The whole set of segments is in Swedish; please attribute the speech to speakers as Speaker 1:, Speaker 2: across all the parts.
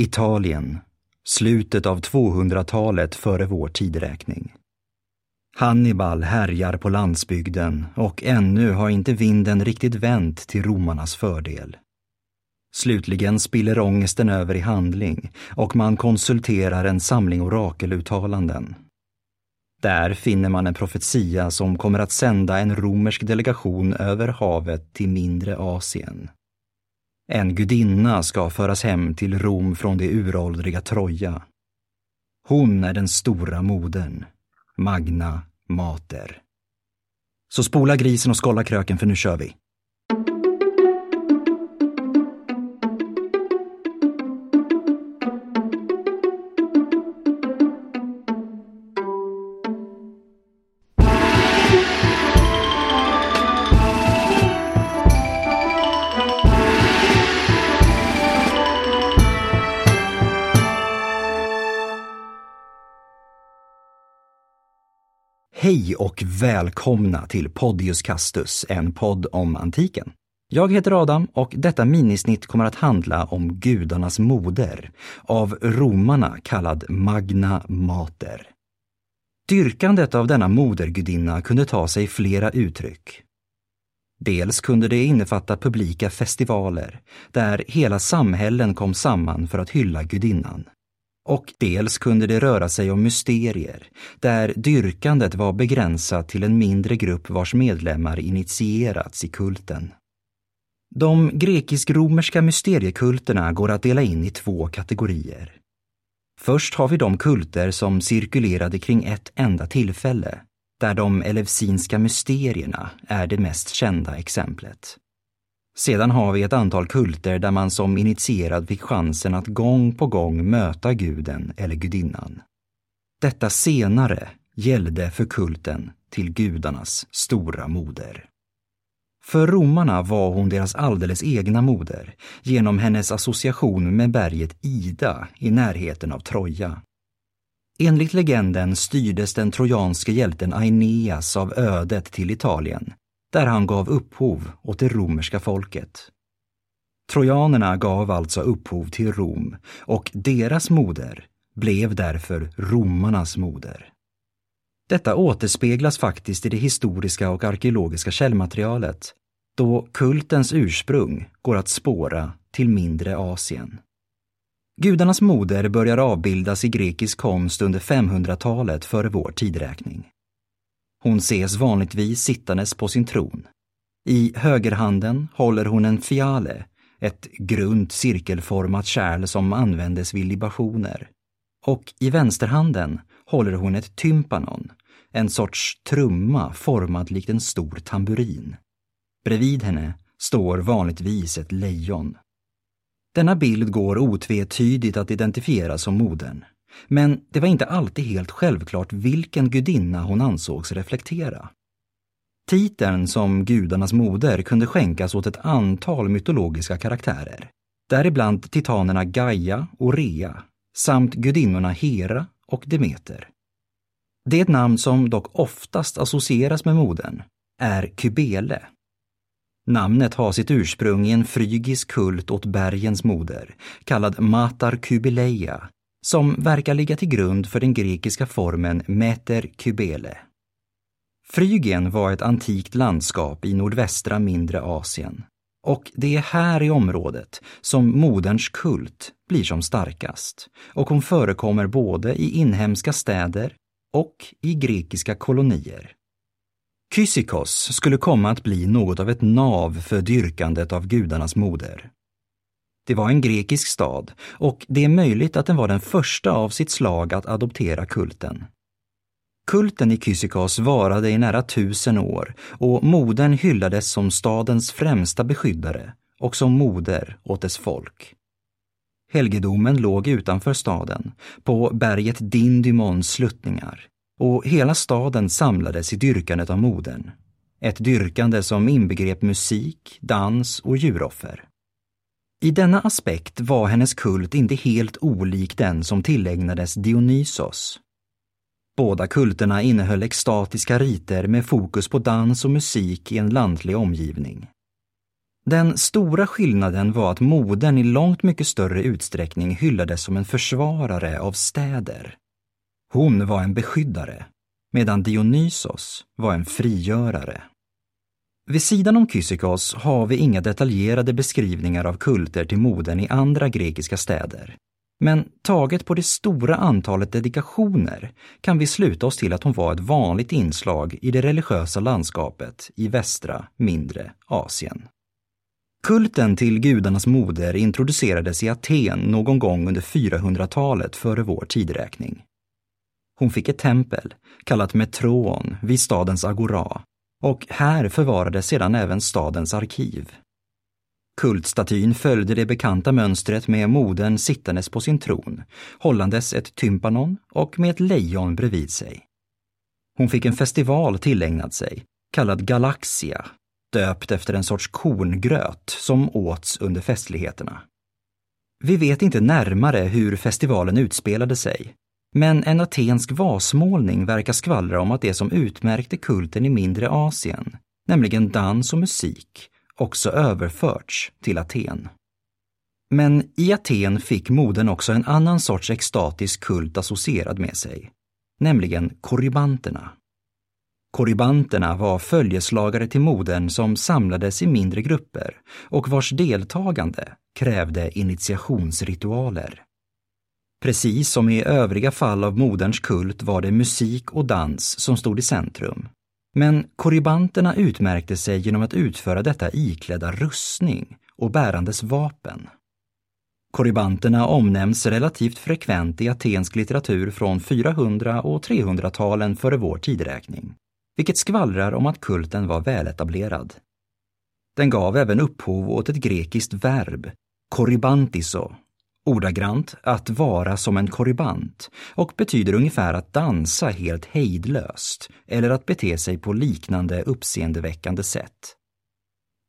Speaker 1: Italien, slutet av 200-talet före vår tideräkning. Hannibal härjar på landsbygden och ännu har inte vinden riktigt vänt till romarnas fördel. Slutligen spiller ångesten över i handling och man konsulterar en samling orakeluttalanden. Där finner man en profetia som kommer att sända en romersk delegation över havet till mindre Asien. En gudinna ska föras hem till Rom från det uråldriga Troja. Hon är den stora modern, Magna Mater. Så spola grisen och skolla kröken för nu kör vi. Hej och välkomna till Podius Castus, en podd om antiken. Jag heter Adam och detta minisnitt kommer att handla om gudarnas moder, av romarna kallad Magna Mater. Dyrkandet av denna modergudinna kunde ta sig flera uttryck. Dels kunde det innefatta publika festivaler, där hela samhällen kom samman för att hylla gudinnan. Och dels kunde det röra sig om mysterier, där dyrkandet var begränsat till en mindre grupp vars medlemmar initierats i kulten. De grekisk-romerska mysteriekulterna går att dela in i två kategorier. Först har vi de kulter som cirkulerade kring ett enda tillfälle, där de elevsinska mysterierna är det mest kända exemplet. Sedan har vi ett antal kulter där man som initierad fick chansen att gång på gång möta guden eller gudinnan. Detta senare gällde för kulten till gudarnas stora moder. För romarna var hon deras alldeles egna moder genom hennes association med berget Ida i närheten av Troja. Enligt legenden styrdes den trojanske hjälten Aeneas av ödet till Italien där han gav upphov åt det romerska folket. Trojanerna gav alltså upphov till Rom och deras moder blev därför romarnas moder. Detta återspeglas faktiskt i det historiska och arkeologiska källmaterialet då kultens ursprung går att spåra till mindre Asien. Gudarnas moder börjar avbildas i grekisk konst under 500-talet före vår tidräkning. Hon ses vanligtvis sittandes på sin tron. I högerhanden håller hon en fiale, ett grunt cirkelformat kärl som användes vid libationer. Och i vänsterhanden håller hon ett tympanon, en sorts trumma formad likt en stor tamburin. Bredvid henne står vanligtvis ett lejon. Denna bild går otvetydigt att identifiera som modern. Men det var inte alltid helt självklart vilken gudinna hon ansågs reflektera. Titeln som gudarnas moder kunde skänkas åt ett antal mytologiska karaktärer, däribland titanerna Gaia och Rea samt gudinnorna Hera och Demeter. Det namn som dock oftast associeras med modern är Kybele. Namnet har sitt ursprung i en frygisk kult åt bergens moder, kallad Matar Kybeleia, som verkar ligga till grund för den grekiska formen Meter Kybele. Frygien var ett antikt landskap i nordvästra mindre Asien. Och det är här i området som moderns kult blir som starkast och hon förekommer både i inhemska städer och i grekiska kolonier. Kysikos skulle komma att bli något av ett nav för dyrkandet av gudarnas moder. Det var en grekisk stad och det är möjligt att den var den första av sitt slag att adoptera kulten. Kulten i Kysikos varade i nära tusen år och modern hyllades som stadens främsta beskyddare och som moder åt dess folk. Helgedomen låg utanför staden, på berget Dindymons sluttningar och hela staden samlades i dyrkandet av modern. Ett dyrkande som inbegrep musik, dans och djuroffer. I denna aspekt var hennes kult inte helt olik den som tillägnades Dionysos. Båda kulterna innehöll extatiska riter med fokus på dans och musik i en lantlig omgivning. Den stora skillnaden var att modern i långt mycket större utsträckning hyllades som en försvarare av städer. Hon var en beskyddare, medan Dionysos var en frigörare. Vid sidan om Kysikos har vi inga detaljerade beskrivningar av kulter till modern i andra grekiska städer. Men taget på det stora antalet dedikationer kan vi sluta oss till att hon var ett vanligt inslag i det religiösa landskapet i västra, mindre Asien. Kulten till gudarnas moder introducerades i Aten någon gång under 400-talet före vår tideräkning. Hon fick ett tempel, kallat Metroon, vid stadens agora och här förvarades sedan även stadens arkiv. Kultstatyn följde det bekanta mönstret med modern sittandes på sin tron, hållandes ett tympanon och med ett lejon bredvid sig. Hon fick en festival tillägnad sig, kallad Galaxia, döpt efter en sorts korngröt som åts under festligheterna. Vi vet inte närmare hur festivalen utspelade sig, men en atensk vasmålning verkar skvallra om att det som utmärkte kulten i mindre Asien, nämligen dans och musik, också överförts till Aten. Men i Aten fick moden också en annan sorts extatisk kult associerad med sig, nämligen korybanterna. Korybanterna var följeslagare till moden som samlades i mindre grupper och vars deltagande krävde initiationsritualer. Precis som i övriga fall av moderns kult var det musik och dans som stod i centrum. Men korybanterna utmärkte sig genom att utföra detta iklädda rustning och bärandes vapen. Korybanterna omnämns relativt frekvent i atensk litteratur från 400 och 300-talen före vår tideräkning, vilket skvallrar om att kulten var väletablerad. Den gav även upphov åt ett grekiskt verb, korybantiso, ordagrant att vara som en korribant. och betyder ungefär att dansa helt hejdlöst eller att bete sig på liknande uppseendeväckande sätt.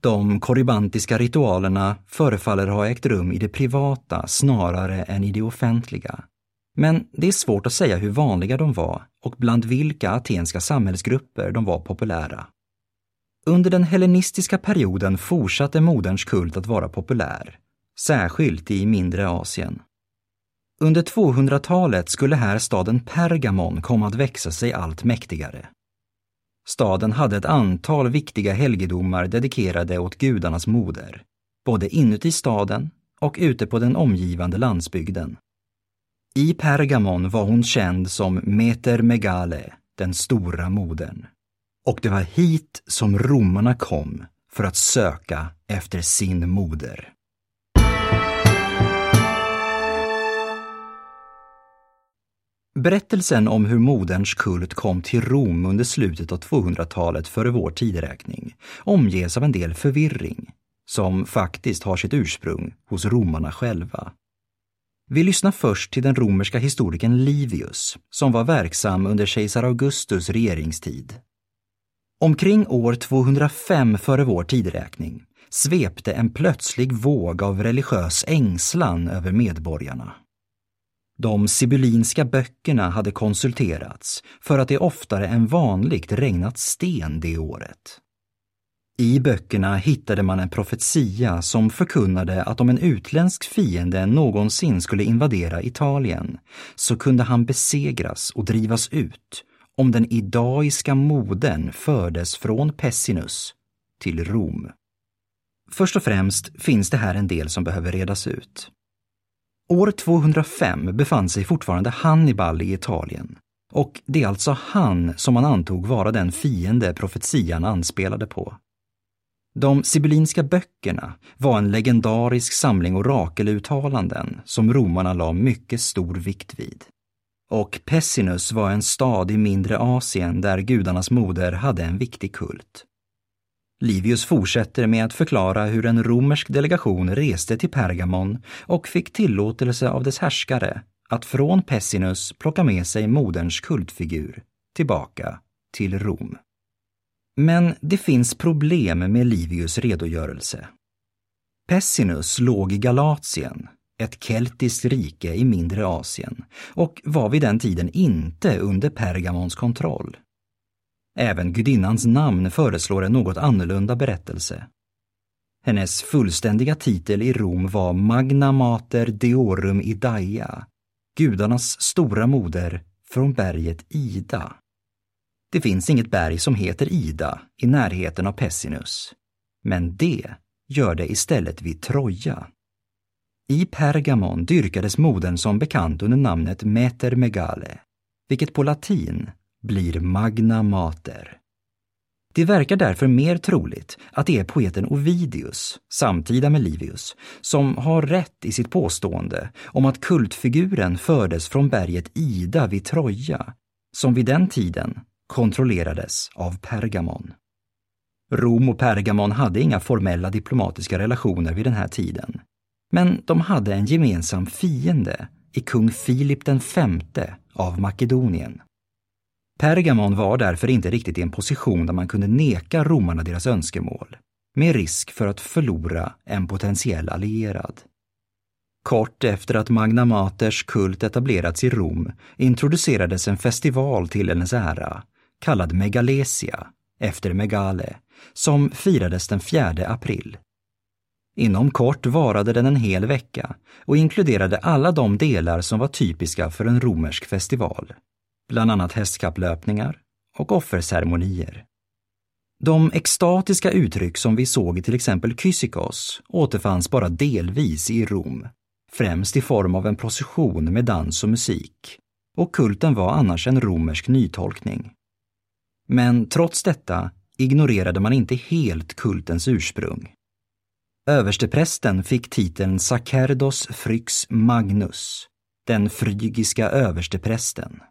Speaker 1: De korribantiska ritualerna förefaller ha ägt rum i det privata snarare än i det offentliga. Men det är svårt att säga hur vanliga de var och bland vilka atenska samhällsgrupper de var populära. Under den hellenistiska perioden fortsatte moderns kult att vara populär särskilt i mindre Asien. Under 200-talet skulle här staden Pergamon komma att växa sig allt mäktigare. Staden hade ett antal viktiga helgedomar dedikerade åt gudarnas moder, både inuti staden och ute på den omgivande landsbygden. I Pergamon var hon känd som Meter Megale, den stora modern. Och det var hit som romarna kom för att söka efter sin moder. Berättelsen om hur moderns kult kom till Rom under slutet av 200-talet före vår tideräkning omges av en del förvirring, som faktiskt har sitt ursprung hos romarna själva. Vi lyssnar först till den romerska historikern Livius, som var verksam under kejsar Augustus regeringstid. Omkring år 205 före vår tideräkning svepte en plötslig våg av religiös ängslan över medborgarna. De sibyllinska böckerna hade konsulterats för att det oftare än vanligt regnat sten det året. I böckerna hittade man en profetia som förkunnade att om en utländsk fiende någonsin skulle invadera Italien så kunde han besegras och drivas ut om den idaiska moden fördes från Pessinus till Rom. Först och främst finns det här en del som behöver redas ut. År 205 befann sig fortfarande Hannibal i Italien och det är alltså han som man antog vara den fiende profetian anspelade på. De sibyllinska böckerna var en legendarisk samling orakeluttalanden som romarna la mycket stor vikt vid. Och Pessinus var en stad i mindre Asien där gudarnas moder hade en viktig kult. Livius fortsätter med att förklara hur en romersk delegation reste till Pergamon och fick tillåtelse av dess härskare att från Pessinus plocka med sig moderns kultfigur tillbaka till Rom. Men det finns problem med Livius redogörelse. Pessinus låg i Galatien, ett keltiskt rike i mindre Asien, och var vid den tiden inte under Pergamons kontroll. Även gudinnans namn föreslår en något annorlunda berättelse. Hennes fullständiga titel i Rom var Magna Mater Deorum Idaia, gudarnas stora moder från berget Ida. Det finns inget berg som heter Ida i närheten av Pessinus, men det gör det istället vid Troja. I Pergamon dyrkades modern som bekant under namnet Meter Megale, vilket på latin blir Magna Mater. Det verkar därför mer troligt att det är poeten Ovidius, samtida med Livius, som har rätt i sitt påstående om att kultfiguren fördes från berget Ida vid Troja, som vid den tiden kontrollerades av Pergamon. Rom och Pergamon hade inga formella diplomatiska relationer vid den här tiden. Men de hade en gemensam fiende i kung Filip V av Makedonien. Pergamon var därför inte riktigt i en position där man kunde neka romarna deras önskemål, med risk för att förlora en potentiell allierad. Kort efter att Magna Maters kult etablerats i Rom introducerades en festival till hennes ära, kallad Megalesia, efter Megale, som firades den 4 april. Inom kort varade den en hel vecka och inkluderade alla de delar som var typiska för en romersk festival bland annat hästkapplöpningar och offerceremonier. De extatiska uttryck som vi såg i till exempel Kysikos återfanns bara delvis i Rom, främst i form av en procession med dans och musik, och kulten var annars en romersk nytolkning. Men trots detta ignorerade man inte helt kultens ursprung. Översteprästen fick titeln Sacerdos Fryx Magnus, den frygiska översteprästen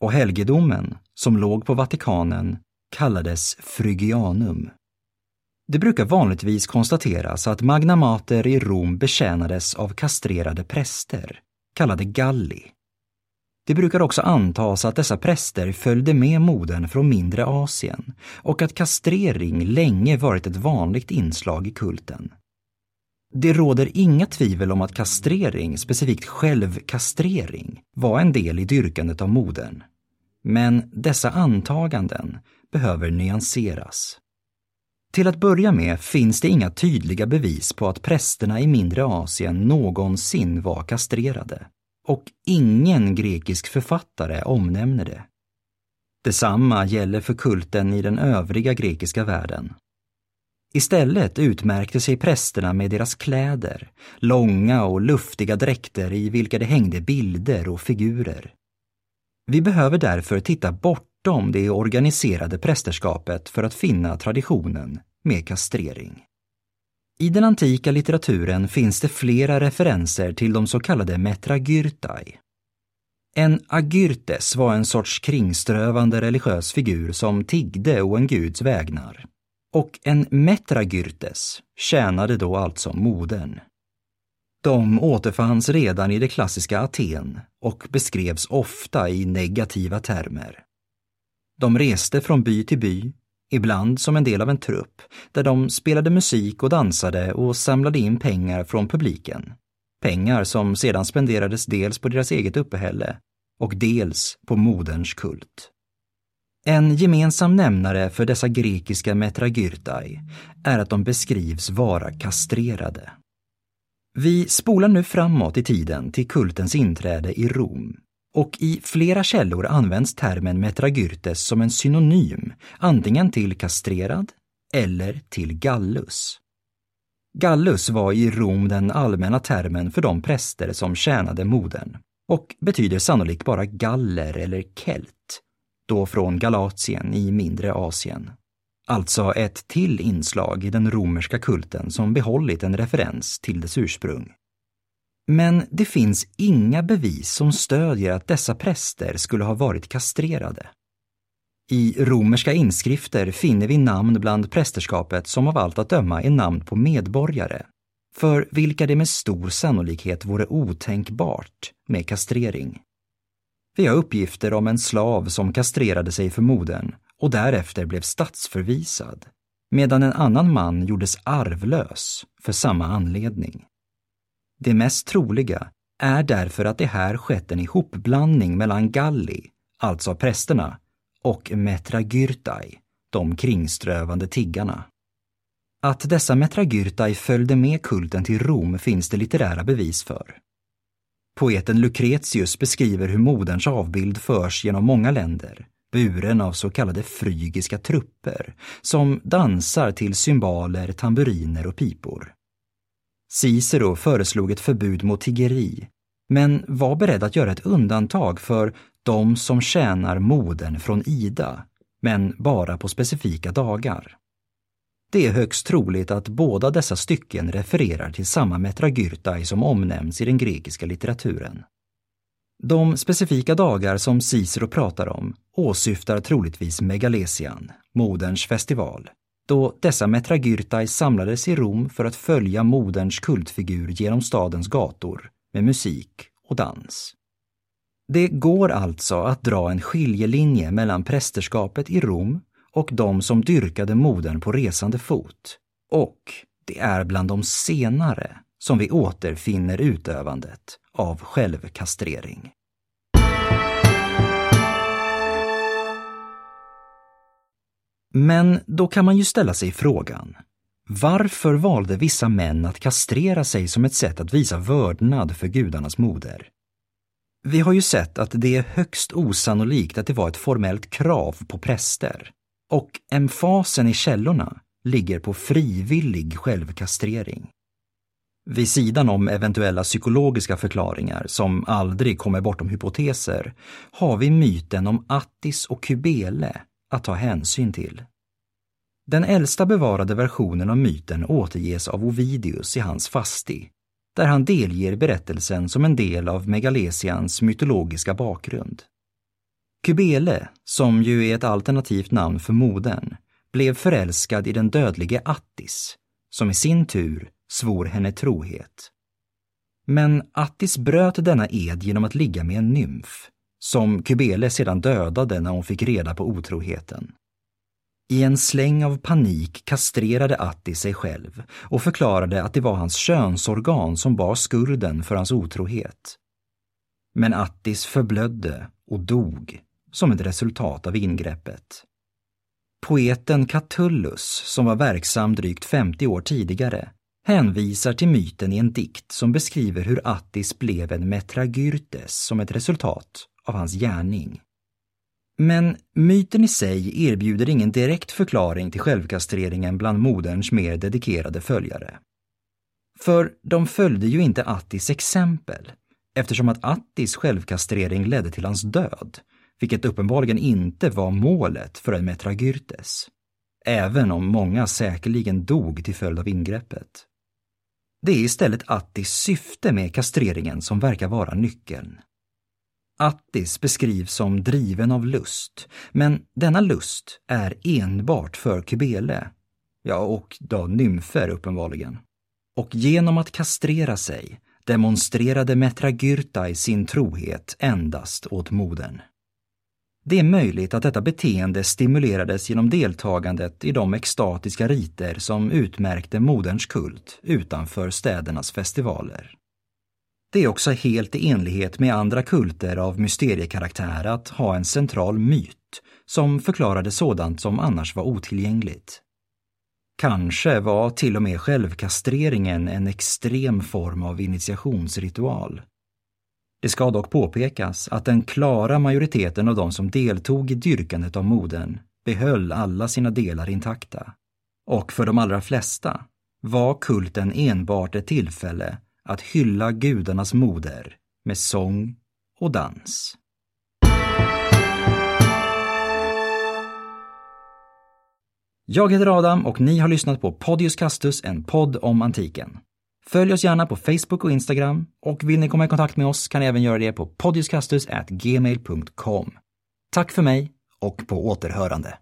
Speaker 1: och helgedomen, som låg på Vatikanen, kallades Phrygianum. Det brukar vanligtvis konstateras att Magna Mater i Rom betjänades av kastrerade präster, kallade galli. Det brukar också antas att dessa präster följde med modern från mindre Asien och att kastrering länge varit ett vanligt inslag i kulten. Det råder inga tvivel om att kastrering, specifikt självkastrering, var en del i dyrkandet av modern. Men dessa antaganden behöver nyanseras. Till att börja med finns det inga tydliga bevis på att prästerna i mindre Asien någonsin var kastrerade. Och ingen grekisk författare omnämner det. Detsamma gäller för kulten i den övriga grekiska världen. Istället utmärkte sig prästerna med deras kläder, långa och luftiga dräkter i vilka det hängde bilder och figurer. Vi behöver därför titta bortom det organiserade prästerskapet för att finna traditionen med kastrering. I den antika litteraturen finns det flera referenser till de så kallade metragyrtai. En agyrtes var en sorts kringströvande religiös figur som tiggde å en guds vägnar. Och en metragyrtes tjänade då alltså modern. De återfanns redan i det klassiska Aten och beskrevs ofta i negativa termer. De reste från by till by, ibland som en del av en trupp, där de spelade musik och dansade och samlade in pengar från publiken. Pengar som sedan spenderades dels på deras eget uppehälle och dels på moderns kult. En gemensam nämnare för dessa grekiska metragyrtai är att de beskrivs vara kastrerade. Vi spolar nu framåt i tiden till kultens inträde i Rom. Och i flera källor används termen metragyrtes som en synonym, antingen till kastrerad eller till gallus. Gallus var i Rom den allmänna termen för de präster som tjänade modern och betyder sannolikt bara galler eller kelt, då från Galatien i mindre Asien. Alltså ett till inslag i den romerska kulten som behållit en referens till dess ursprung. Men det finns inga bevis som stödjer att dessa präster skulle ha varit kastrerade. I romerska inskrifter finner vi namn bland prästerskapet som av allt att döma är namn på medborgare, för vilka det med stor sannolikhet vore otänkbart med kastrering. Vi har uppgifter om en slav som kastrerade sig för modern och därefter blev statsförvisad, medan en annan man gjordes arvlös för samma anledning. Det mest troliga är därför att det här skett en ihopblandning mellan galli, alltså prästerna, och metragyrtai, de kringströvande tiggarna. Att dessa Metragyrtai följde med kulten till Rom finns det litterära bevis för. Poeten Lucretius beskriver hur moderns avbild förs genom många länder, buren av så kallade frygiska trupper, som dansar till cymbaler, tamburiner och pipor. Cicero föreslog ett förbud mot tiggeri, men var beredd att göra ett undantag för de som tjänar modern från Ida, men bara på specifika dagar. Det är högst troligt att båda dessa stycken refererar till samma Metragyrtai som omnämns i den grekiska litteraturen. De specifika dagar som Cicero pratar om åsyftar troligtvis Megalesian, moderns festival, då dessa Metragyrtai samlades i Rom för att följa moderns kultfigur genom stadens gator med musik och dans. Det går alltså att dra en skiljelinje mellan prästerskapet i Rom och de som dyrkade modern på resande fot. Och det är bland de senare som vi återfinner utövandet av självkastrering. Men då kan man ju ställa sig frågan, varför valde vissa män att kastrera sig som ett sätt att visa vördnad för gudarnas moder? Vi har ju sett att det är högst osannolikt att det var ett formellt krav på präster. Och emfasen i källorna ligger på frivillig självkastrering. Vid sidan om eventuella psykologiska förklaringar som aldrig kommer bortom hypoteser har vi myten om Attis och Kybele att ta hänsyn till. Den äldsta bevarade versionen av myten återges av Ovidius i hans Fasti, där han delger berättelsen som en del av Megalesians mytologiska bakgrund. Kybele, som ju är ett alternativt namn för modern, blev förälskad i den dödlige Attis, som i sin tur svor henne trohet. Men Attis bröt denna ed genom att ligga med en nymf, som Kybele sedan dödade när hon fick reda på otroheten. I en släng av panik kastrerade Attis sig själv och förklarade att det var hans könsorgan som bar skurden för hans otrohet. Men Attis förblödde och dog som ett resultat av ingreppet. Poeten Catullus, som var verksam drygt 50 år tidigare, hänvisar till myten i en dikt som beskriver hur Attis blev en metragyrtes som ett resultat av hans gärning. Men myten i sig erbjuder ingen direkt förklaring till självkastreringen bland moderns mer dedikerade följare. För de följde ju inte Attis exempel, eftersom att Attis självkastrering ledde till hans död, vilket uppenbarligen inte var målet för en metragyrtes, även om många säkerligen dog till följd av ingreppet. Det är istället Attis syfte med kastreringen som verkar vara nyckeln. Attis beskrivs som driven av lust, men denna lust är enbart för Kybele, ja och då nymfer uppenbarligen. Och genom att kastrera sig demonstrerade metragyrta i sin trohet endast åt modern. Det är möjligt att detta beteende stimulerades genom deltagandet i de extatiska riter som utmärkte moderns kult utanför städernas festivaler. Det är också helt i enlighet med andra kulter av mysteriekaraktär att ha en central myt som förklarade sådant som annars var otillgängligt. Kanske var till och med självkastreringen en extrem form av initiationsritual. Det ska dock påpekas att den klara majoriteten av de som deltog i dyrkandet av modern behöll alla sina delar intakta. Och för de allra flesta var kulten enbart ett tillfälle att hylla gudarnas moder med sång och dans. Jag heter Adam och ni har lyssnat på Podius Castus, en podd om antiken. Följ oss gärna på Facebook och Instagram och vill ni komma i kontakt med oss kan ni även göra det på podiuskastus@gmail.com. Tack för mig och på återhörande.